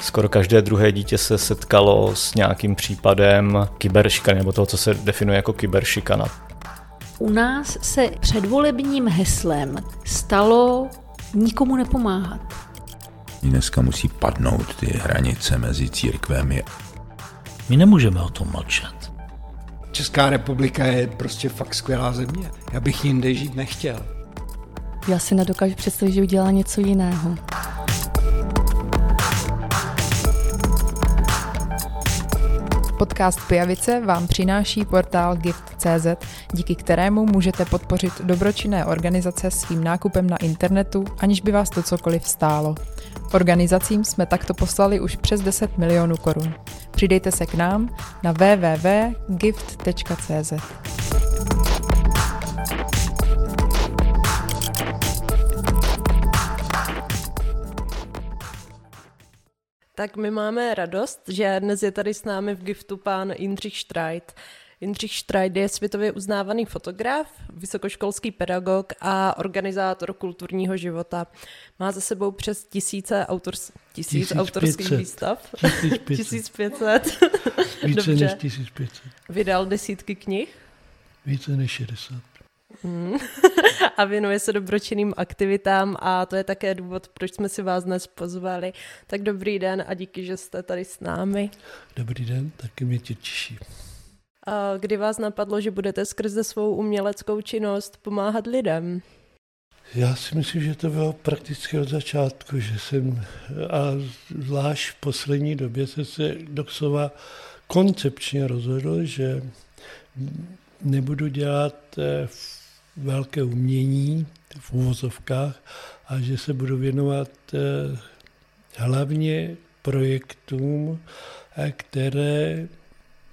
Skoro každé druhé dítě se setkalo s nějakým případem kyberšikany, nebo toho, co se definuje jako kyberšikana. U nás se předvolebním heslem stalo nikomu nepomáhat. Dneska musí padnout ty hranice mezi církvemi. My nemůžeme o tom mlčet. Česká republika je prostě fakt skvělá země. Já bych jinde žít nechtěl. Já si nedokážu představit, že udělá něco jiného. Podcast Pijavice vám přináší portál gift.cz, díky kterému můžete podpořit dobročinné organizace svým nákupem na internetu, aniž by vás to cokoliv stálo. Organizacím jsme takto poslali už přes 10 milionů korun. Přidejte se k nám na www.gift.cz. Tak my máme radost, že dnes je tady s námi v giftu pán Jindřich Štrajt. Jindřich Štrajt je světově uznávaný fotograf, vysokoškolský pedagog a organizátor kulturního života. Má za sebou přes tisíce autors, tisíc 1500. autorských výstav. 1500. 1500. Více Dobře. než 1500. Vydal desítky knih Více než 60. Mm. a věnuje se dobročinným aktivitám a to je také důvod, proč jsme si vás dnes pozvali. Tak dobrý den a díky, že jste tady s námi. Dobrý den, taky mě tě těší. A kdy vás napadlo, že budete skrze svou uměleckou činnost pomáhat lidem? Já si myslím, že to bylo prakticky od začátku, že jsem, a zvlášť v poslední době se se doslova koncepčně rozhodl, že nebudu dělat eh, velké umění v úvozovkách a že se budu věnovat eh, hlavně projektům, eh, které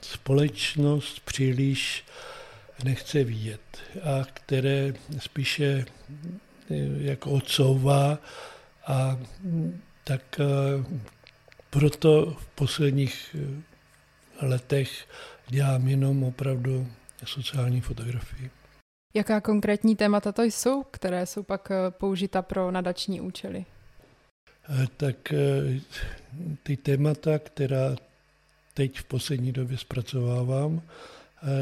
společnost příliš nechce vidět a které spíše eh, jako odsouvá a mm, tak proto v posledních letech dělám jenom opravdu sociální fotografii. Jaká konkrétní témata to jsou, které jsou pak eh, použita pro nadační účely? Eh, Tak eh, ty témata, která teď v poslední době zpracovávám,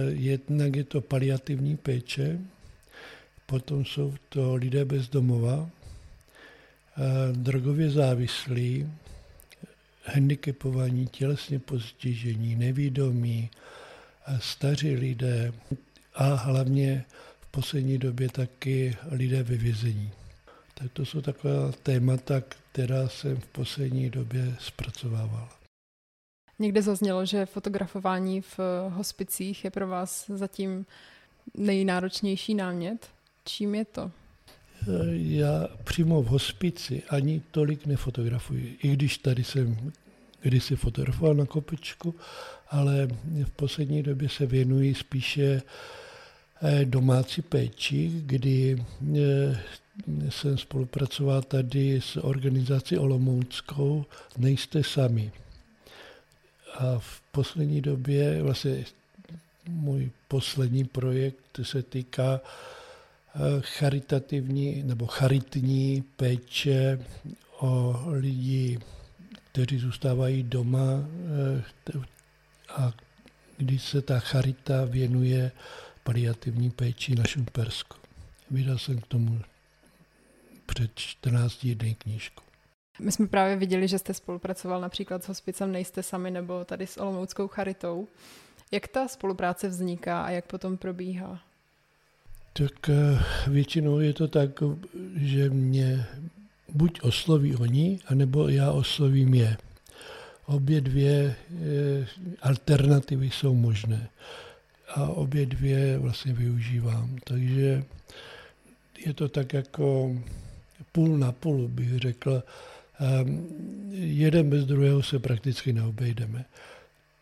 jednak je to paliativní péče, potom jsou to lidé bez domova, drogově závislí, handicapovaní, tělesně postižení, nevídomí, staří lidé a hlavně poslední době taky lidé ve vězení. Tak to jsou taková témata, která jsem v poslední době zpracovával. Někde zaznělo, že fotografování v eh, hospicích je pro vás zatím nejnáročnější námět. Čím je to? Já přímo v hospici ani tolik nefotografuji, i když tady jsem kdysi fotografoval na kopečku, ale v poslední době se věnuji spíše eh, domácí péči, kdy eh, jsem spolupracoval tady s organizací Olomouckou Nejste sami. A v poslední době vlastně můj poslední projekt se týká eh, charitativní nebo charitní péče o lidi, kteří zůstávají doma eh, a když se ta charita věnuje paliativní péči na Šumpersku. Vydal jsem k tomu před 14 dny knížku. My jsme právě viděli, že jste spolupracoval například s hospicem Nejste sami nebo tady s Olomouckou charitou. Jak ta spolupráce vzniká a jak potom probíhá? Tak eh, většinou je to tak, že mě buď osloví oni, anebo já oslovím je. Obě dvě eh, alternativy jsou možné a obě dvě vlastně využívám. Takže je to tak jako půl na půl, bych řekl. Ehm, Jeden bez druhého se prakticky neobejdeme.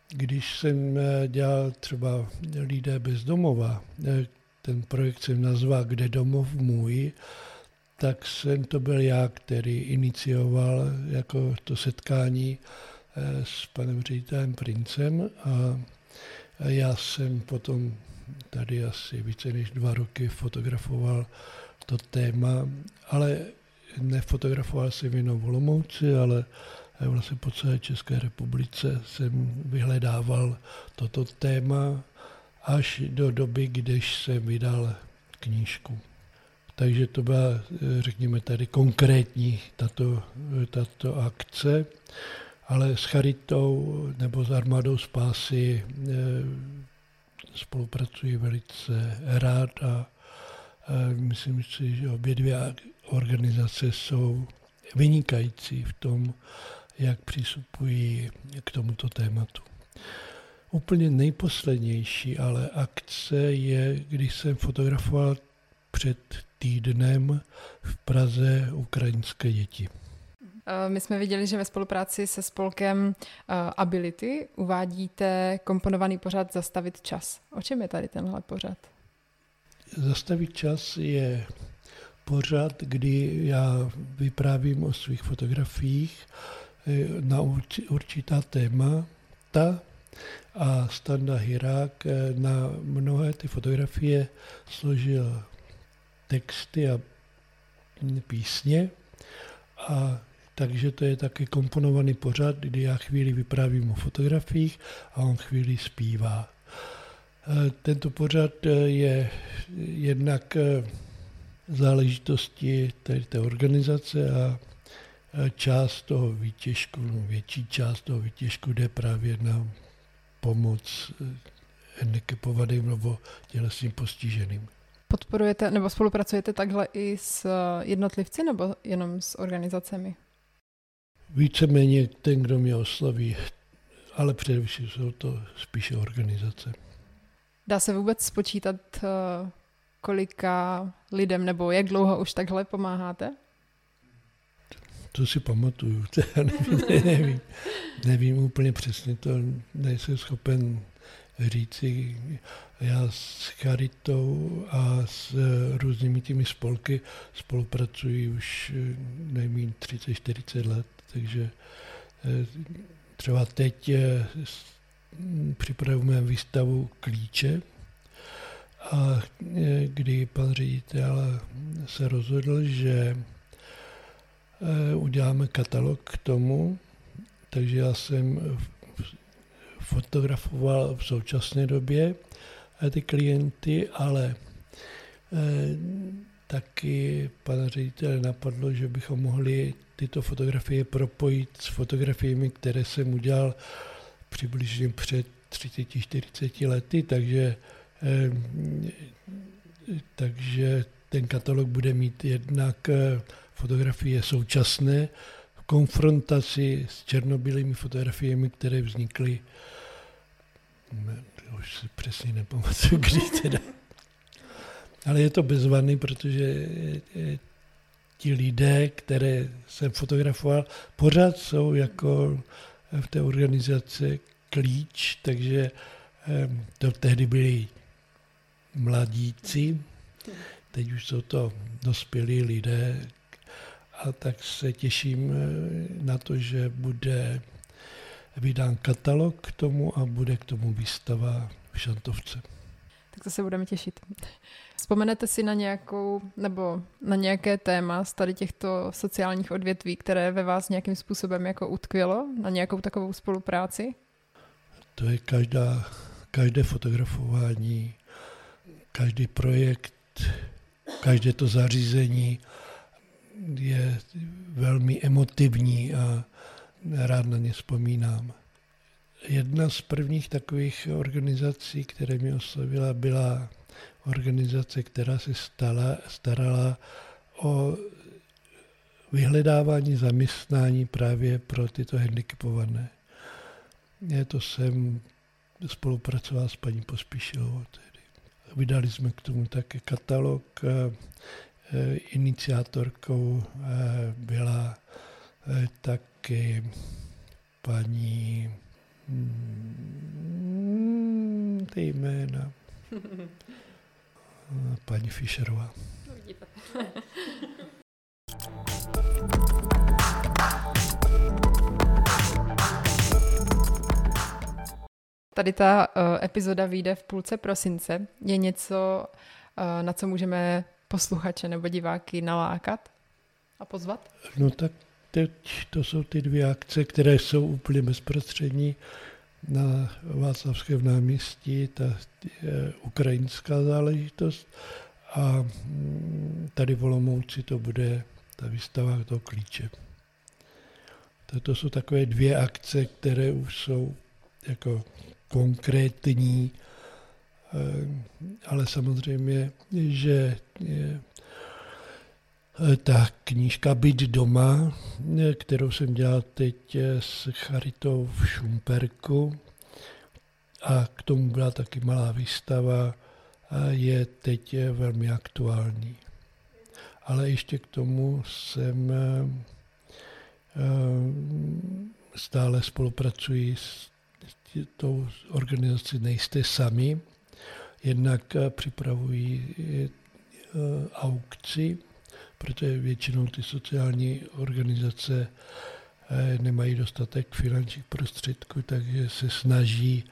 Když jsem eh, dělal třeba lidé bez domova, eh, ten projekt jsem nazval Kde domov můj, tak jsem to byl já, který inicioval jako to setkání eh, s panem ředitelem Princem a já jsem potom tady asi více než dva roky fotografoval to téma, ale nefotografoval jsem jenom v Olomouci, ale vlastně po celé České republice jsem vyhledával toto téma až do doby, když jsem vydal knížku. Takže to byla, řekněme tady, konkrétní tato, tato akce, ale s Charitou nebo s Armádou spásy eh, spolupracuji velice rád a myslím si, že obě dvě organizace jsou vynikající v tom, jak přistupují k tomuto tématu. Úplně nejposlednější ale akce je, když jsem fotografoval před týdnem v Praze ukrajinské děti. My jsme viděli, že ve spolupráci se spolkem Ability uvádíte komponovaný pořad Zastavit čas. O čem je tady tenhle pořad? Zastavit čas je pořad, kdy já vyprávím o svých fotografiích eh, na určitá témata a Standa Hirák eh, na mnohé ty fotografie složil texty a písně a takže to je taky komponovaný pořad, kdy já chvíli vyprávím o fotografiích a on chvíli zpívá. Eh, tento pořad eh, je jednak eh, záležitosti tady té organizace a část toho výtěžku, no větší část toho výtěžku jde právě na pomoc handicapovaným nebo tělesným postiženým. Podporujete nebo spolupracujete takhle i s jednotlivci nebo jenom s organizacemi? Víceméně ten, kdo mě osloví, ale především jsou to spíše organizace. Dá se vůbec spočítat, eh, kolika lidem nebo jak dlouho už takhle pomáháte? To si pamatuju, to já nevím, nevím, nevím úplně přesně, to nejsem schopen říci. Já s Charitou a s různými těmi spolky spolupracuji už nejméně 30-40 let, takže eh, třeba teď eh, připravujeme výstavu klíče, a e, kdy pan ředitel se rozhodl, že uděláme katalog k tomu, takže já jsem fotografoval v současné době ty klienty, ale taky pana ředitele napadlo, že bychom mohli tyto fotografie propojit s fotografiemi, které jsem udělal přibližně před 30-40 lety, takže, takže ten katalog bude mít jednak eh, fotografie současné v konfrontaci s černobylými fotografiemi, které vznikly, už si přesně nepamatuju, kdy teda. Ale je to bezvadný, protože eh, ti lidé, které jsem fotografoval, pořád jsou jako v té organizace klíč, takže to tehdy byli mladíci, teď už jsou to dospělí lidé a tak se těším eh, na to, že bude vydán katalog k tomu a bude k tomu výstava v Šantovce. Tak to se budeme těšit. Vzpomenete si na nějakou, nebo na nějaké téma z tady těchto sociálních odvětví, které ve vás nějakým způsobem jako utkvělo, na nějakou takovou spolupráci? To je každá, každé fotografování, každý projekt, každé to zařízení je velmi emotivní a rád na ně vzpomínám. Jedna z prvních takových organizací, které mi oslovila, byla organizace, která se stala, starala o vyhledávání zaměstnání právě pro tyto handicapované. Já to jsem spolupracoval s paní Pospíšilovou. Tedy. Vydali jsme k tomu také katalog. E, iniciátorkou e, byla také paní hmm, ty jména. Paní Fischerová. Tady ta uh, epizoda vyjde v půlce prosince. Je něco, uh, na co můžeme posluchače nebo diváky nalákat? A pozvat? No tak teď to jsou ty dvě akce, které jsou úplně bezprostřední na Václavském náměstí, ta ukrajinská záležitost a mm, tady v Olomouci to bude ta výstava toho klíče. To jsou takové dvě akce, které už jsou jako konkrétní, eh, ale samozřejmě, že ta knížka Být doma, eh, kterou jsem dělal teď s Charitou v Šumperku a k tomu byla taky malá výstava, je teď velmi aktuální. Ale ještě k tomu jsem stále spolupracuji s tou organizací Nejste sami. Jednak připravují aukci, protože většinou ty sociální organizace nemají dostatek finančních prostředků, takže se snaží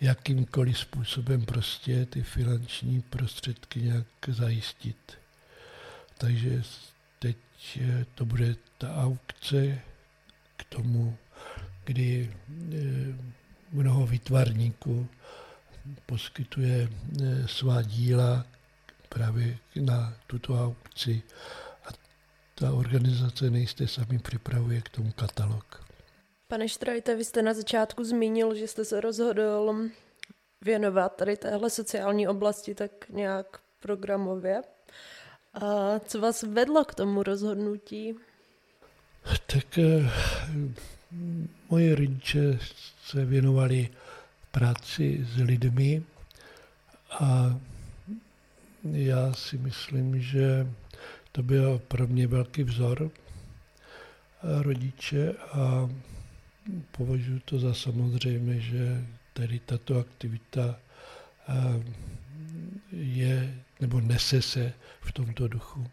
jakýmkoliv způsobem prostě ty finanční prostředky nějak zajistit. Takže teď to bude ta aukce k tomu, kdy mnoho výtvarníků poskytuje svá díla právě na tuto aukci ta organizace nejste sami připravuje k tomu katalog. Pane Štrajte, vy jste na začátku zmínil, že jste se rozhodl věnovat tady téhle sociální oblasti tak nějak programově. A co vás vedlo k tomu rozhodnutí? Tak eh, moje rodiče se věnovali práci s lidmi a já si myslím, že to byl pro mě velký vzor rodiče a považuji to za samozřejmé, že tady tato aktivita je nebo nese se v tomto duchu.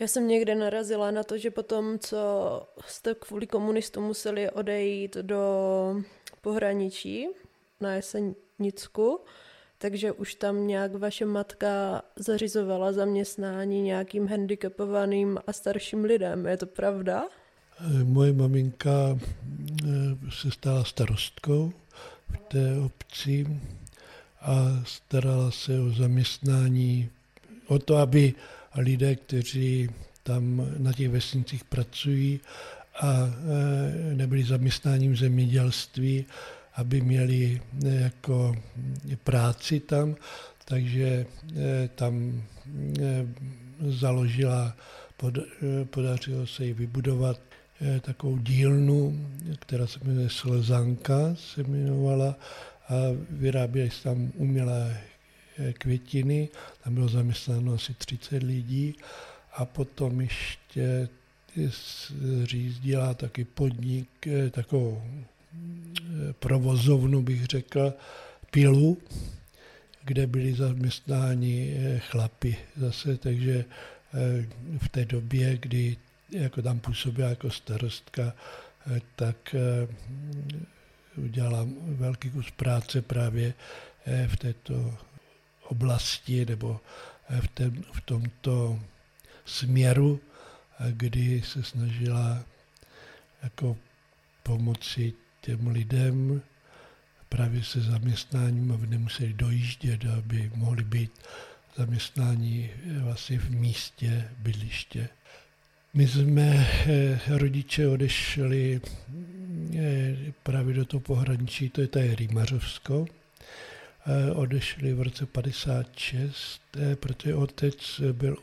Já jsem někde narazila na to, že potom, co jste kvůli komunistům museli odejít do pohraničí na Jesenicku, takže už tam nějak vaše matka zařizovala zaměstnání nějakým handicapovaným a starším lidem. Je to pravda? Moje maminka eh, se stala starostkou v té obci a starala se o zaměstnání, o to, aby lidé, kteří tam na těch vesnicích pracují a eh, nebyli zaměstnáním zemědělství, aby měli eh, jako práci tam, takže tam založila, podařilo se jí vybudovat takovou dílnu, která se jmenuje Slezanka, se jmenovala a vyráběli se tam umělé eh, květiny, tam bylo zaměstnáno asi 30 lidí a potom ještě řízdila taky podnik, eh, takovou eh, provozovnu bych řekl, pilu, kde byli zaměstnáni chlapi zase, takže v té době, kdy jako tam působila jako starostka, eh, tak eh, udělala velký kus práce právě eh, v této oblasti nebo v, ten, v tomto směru, kdy se snažila jako pomoci těm lidem právě se zaměstnáním, aby nemuseli dojíždět, aby mohli být zaměstnání vlastně v místě bydliště. My jsme eh, rodiče odešli eh, právě do toho pohraničí, to je tady Rýmařovsko. Eh, odešli v roce 56, protože otec byl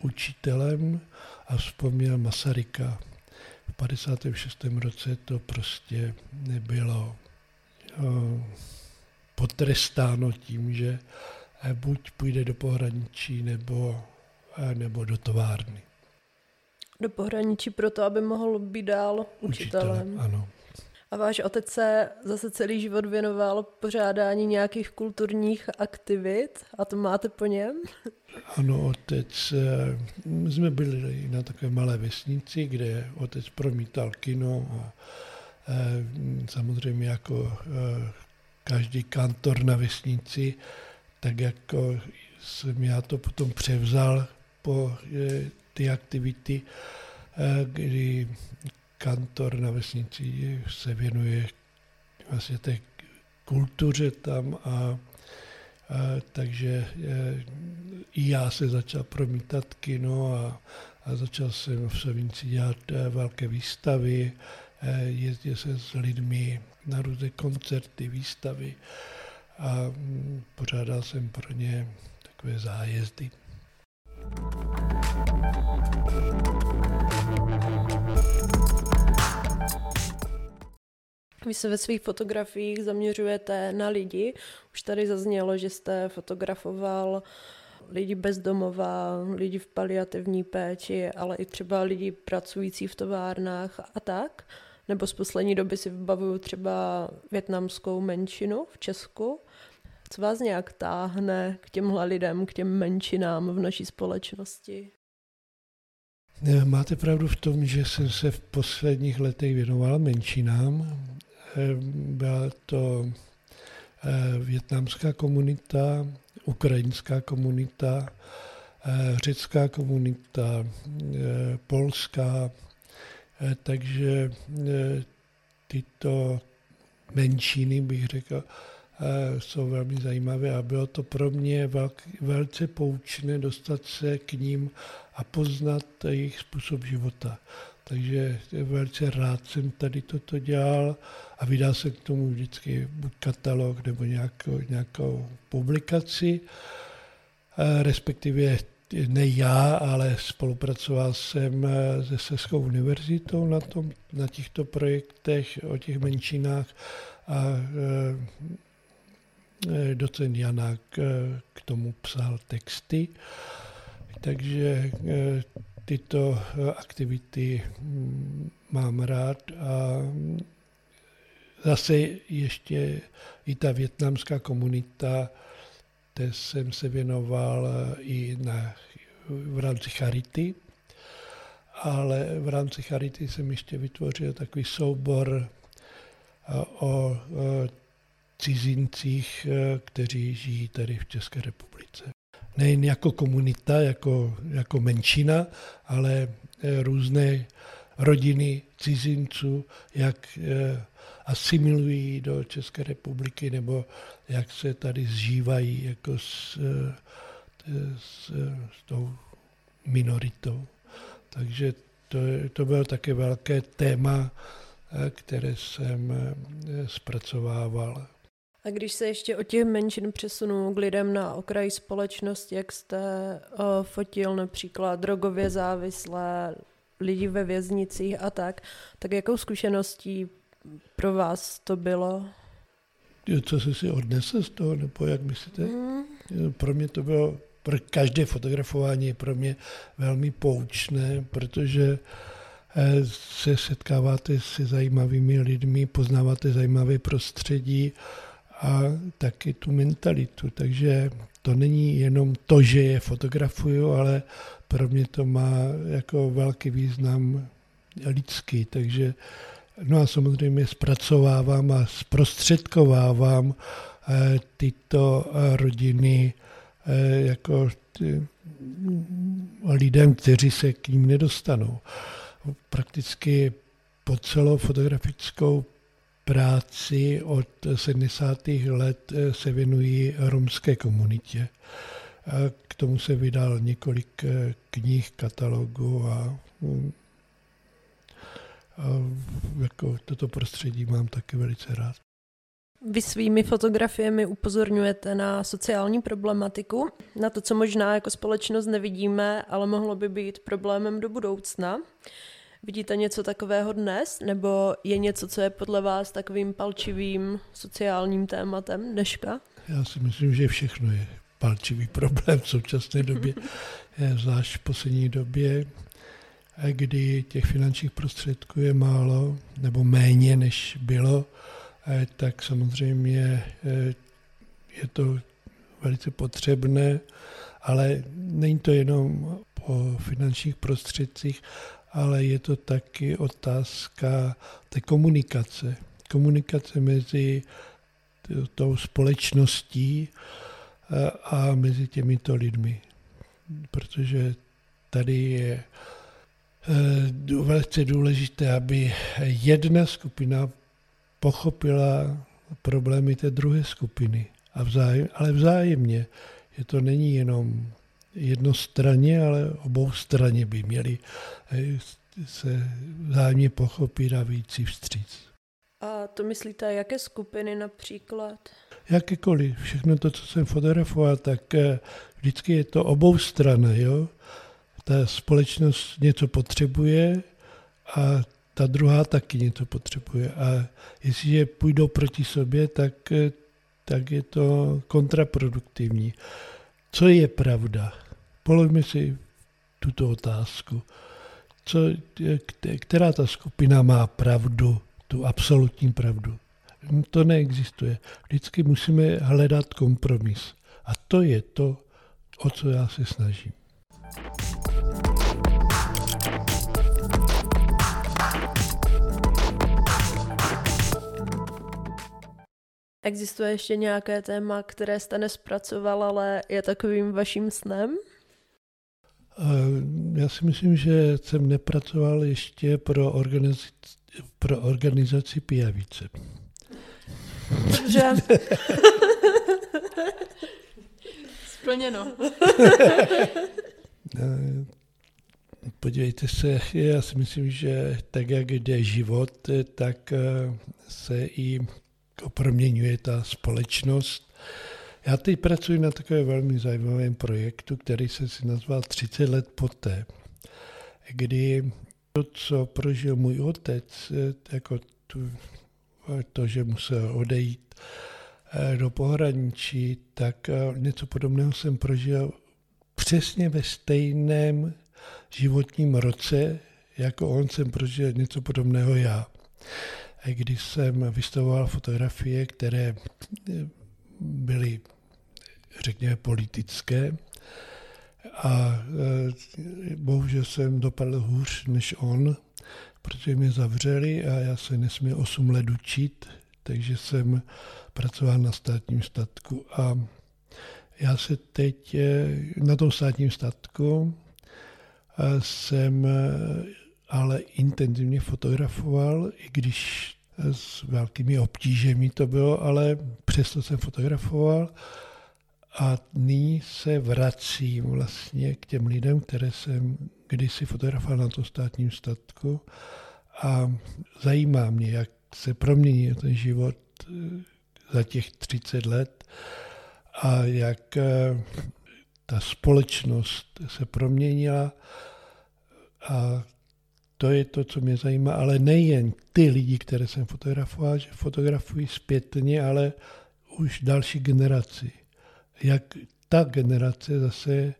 učitelem a vzpomněl Masaryka. V 56. roce to prostě nebylo potrestáno tím, že buď půjde do pohraničí nebo, nebo do továrny do pohraničí proto, aby mohl být dál učitelem. učitelem ano. A váš otec se zase celý život věnoval pořádání nějakých kulturních aktivit a to máte po něm? Ano, otec, my jsme byli na takové malé vesnici, kde otec promítal kino a samozřejmě jako každý kantor na vesnici, tak jako jsem já to potom převzal po ty aktivity, kdy kantor na vesnici se věnuje vlastně té kultuře tam a, a takže i já se začal promítat kino a, a začal jsem v Savinci dělat velké výstavy, jezdil se s lidmi na různé koncerty, výstavy a mm, pořádal jsem pro ně takové zájezdy. Vy se ve svých fotografiích zaměřujete na lidi. Už tady zaznělo, že jste fotografoval lidi bezdomova, lidi v paliativní péči, ale i třeba lidi pracující v továrnách a tak. Nebo z poslední doby si vybavuju třeba větnamskou menšinu v Česku. Co vás nějak táhne k těmhle lidem, k těm menšinám v naší společnosti? Máte pravdu v tom, že jsem se v posledních letech věnoval menšinám. Byla to eh, větnamská komunita, ukrajinská komunita, eh, řecká komunita, eh, polská, takže tyto menšiny, bych řekl, jsou velmi zajímavé a bylo to pro mě velk, velce poučné dostat se k ním a poznat jejich způsob života. Takže velice rád jsem tady toto dělal a vydal jsem k tomu vždycky katalog nebo nějakou, nějakou publikaci, respektive ne já, ale spolupracoval jsem se Seskou univerzitou na, tom, na těchto projektech o těch menšinách a e, docent Janák k tomu psal texty. Takže tyto eh, aktivity mm, mám rád a zase ještě i ta větnamská komunita, té jsem se věnoval eh, i na, v rámci Charity, ale v rámci Charity jsem ještě vytvořil takový soubor eh, o cizincích, kteří žijí tady v České republice nejen jako komunita, jako, jako menšina, ale eh, různé rodiny cizinců, jak eh, asimilují do České republiky nebo jak se tady zžívají jako s, eh, s, s tou minoritou. Takže to, to bylo také velké téma, které jsem zpracovával. A když se ještě o těch menšin přesunu k lidem na okraji společnosti, jak jste uh, fotil například drogově závislé, lidi ve věznicích a tak, tak jakou zkušeností pro vás to bylo? Co jsi si odnesl z toho, nebo jak myslíte? Mm. Pro mě to bylo, pro každé fotografování je pro mě velmi poučné, protože eh, se setkáváte se zajímavými lidmi, poznáváte zajímavé prostředí, a taky tu mentalitu. Takže to není jenom to, že je fotografuju, ale pro mě to má jako velký význam lidský. Takže no a samozřejmě zpracovávám a zprostředkovávám eh, tyto eh, rodiny eh, jako lidem, kteří se k ním nedostanou. Prakticky po celou fotografickou práci od 70. let eh, se věnují romské komunitě. K tomu se vydal několik eh, knih, katalogů a, mm, a jako toto prostředí mám taky velice rád. Vy svými fotografiemi upozorňujete na sociální problematiku, na to, co možná jako společnost nevidíme, ale mohlo by být problémem do budoucna. Vidíte něco takového dnes? Nebo je něco, co je podle vás takovým palčivým sociálním tématem dneška? Já si myslím, že všechno je palčivý problém v současné době, zvlášť v poslední době, kdy těch finančních prostředků je málo nebo méně, než bylo, tak samozřejmě eh, je to velice potřebné, ale není to jenom o finančních prostředcích, ale je to taky otázka té komunikace. Komunikace mezi tou společností a mezi těmito lidmi. Protože tady je eh, velice důležité, aby jedna skupina pochopila problémy té druhé skupiny. A vzájem, ale vzájemně. Je to není jenom jednostranně, ale obou straně by měli se vzájemně pochopit a víc si vstříc. A to myslíte, jaké skupiny například? Jakékoliv. Všechno to, co jsem fotografoval, tak eh, vždycky je to obou strany. Jo? Ta společnost něco potřebuje a ta druhá taky něco potřebuje. A jestliže půjdou proti sobě, tak, eh, tak je to kontraproduktivní. Co je pravda? Položme si tuto otázku. Co, která ta skupina má pravdu, tu absolutní pravdu? To neexistuje. Vždycky musíme hledat kompromis. A to je to, o co já se snažím. Existuje ještě nějaké téma, které jste nespracoval, ale je takovým vaším snem? Já si myslím, že jsem nepracoval ještě pro organizaci, pro organizaci Pijavice. Dobře. Splněno. Podívejte se, já si myslím, že tak, jak jde život, tak se i proměňuje ta společnost. Já teď pracuji na takovém velmi zajímavém projektu, který se si nazval 30 let poté, kdy to, co prožil můj otec, jako tu, to, že musel odejít eh, do pohraničí, tak eh, něco podobného jsem prožil přesně ve stejném životním roce, jako on jsem prožil něco podobného já. Když jsem vystavoval fotografie, které eh, byly, řekněme, politické, a bohužel jsem dopadl hůř než on, protože mě zavřeli a já se nesměl 8 let učit, takže jsem pracoval na státním statku. A já se teď na tom státním statku jsem ale intenzivně fotografoval, i když s velkými obtížemi to bylo, ale přesto jsem fotografoval a nyní se vracím vlastně k těm lidem, které jsem kdysi fotografoval na tom státním statku. A zajímá mě, jak se promění ten život eh, za těch 30 let a jak eh, ta společnost se proměnila a to je to, co mě zajímá, ale nejen ty lidi, které jsem fotografoval, že fotografují zpětně, ale už další generaci. Jak ta generace zase eh,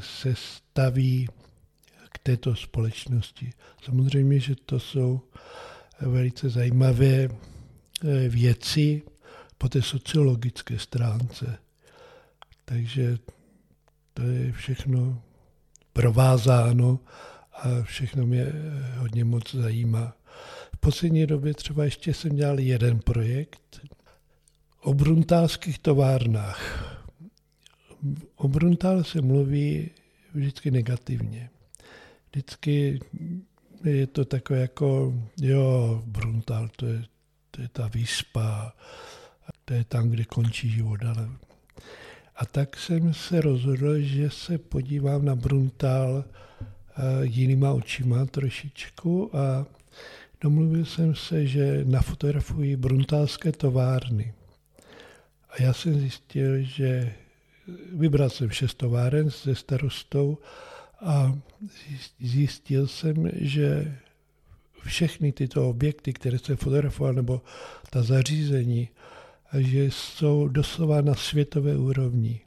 se staví k této společnosti. Samozřejmě, že to jsou velice zajímavé eh, věci po té sociologické stránce. Takže to je všechno provázáno a všechno mě eh, hodně moc zajímá. V poslední době třeba ještě jsem dělal jeden projekt o bruntálských továrnách. O Bruntále se mluví vždycky negativně. Vždycky je to takové jako, jo, Bruntál, to je, to je ta výspa, to je tam, kde končí život. Ale... A tak jsem se rozhodl, že se podívám na Bruntál jinýma očima trošičku a domluvil jsem se, že nafotografuji bruntálské továrny. A já jsem zjistil, že vybral jsem šest továren se starostou a zjistil jsem, že všechny tyto objekty, které jsem fotografoval, nebo ta zařízení, že jsou doslova na světové úrovni.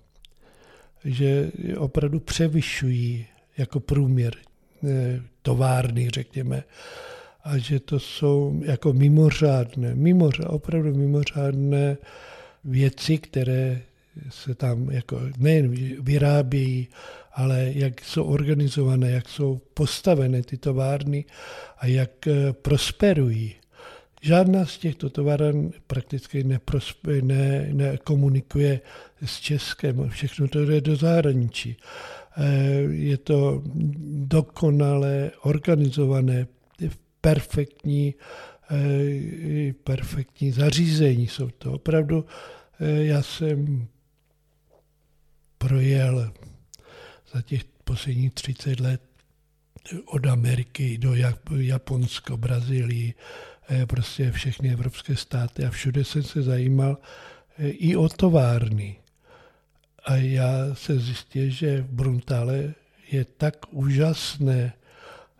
Že opravdu převyšují jako průměr eh, továrny, řekněme. A že to jsou jako mimořádné, mimořádné, opravdu mimořádné věci, které se tam jako nejen vyrábějí, ale jak jsou organizované, jak jsou postavené ty továrny a jak eh, prosperují. Žádná z těchto továren prakticky nekomunikuje ne, ne s Českem, všechno to jde do zahraničí. Je to dokonale organizované, perfektní, perfektní zařízení jsou to. Opravdu já jsem projel za těch posledních 30 let od Ameriky do Japonsko, Brazílii, eh, prostě všechny evropské státy a všude jsem se zajímal eh, i o továrny. A já se zjistil, že v Bruntále je tak úžasné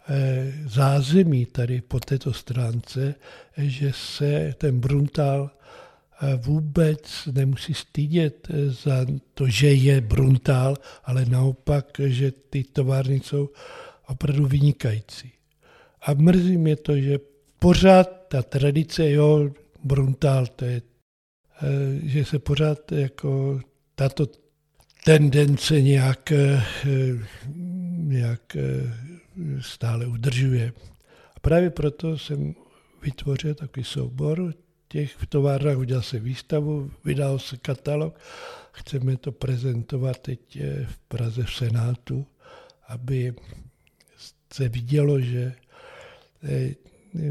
eh, zázemí tady po této stránce, že se ten Bruntál vůbec nemusí stydět za to, že je Bruntál, ale naopak, že ty továrny jsou opravdu vynikající. A mrzí mě to, že pořád ta tradice, jo, Bruntál, to je, eh, že se pořád jako tato tendence nějak, eh, nějak eh, stále udržuje. A právě proto jsem vytvořil takový soubor těch v továrnách, udělal se výstavu, vydal se katalog, chceme to prezentovat teď v Praze v Senátu, aby se vidělo, že eh,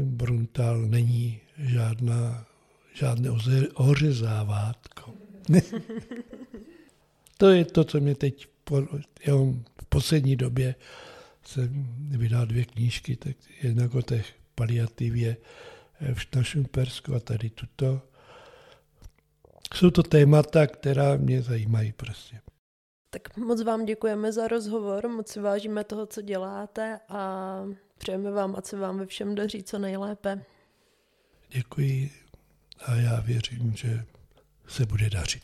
Bruntal není žádná, žádné ořezávátko. to je to, co mě teď po, v poslední době jsem vydal dvě knížky, tak jednak o těch paliativě eh, v našem Persku a tady tuto. Jsou to témata, která mě zajímají prostě. Tak moc vám děkujeme za rozhovor, moc si vážíme toho, co děláte a přejeme vám, ať se vám ve všem daří co nejlépe. Děkuji a já věřím, že se bude dařit.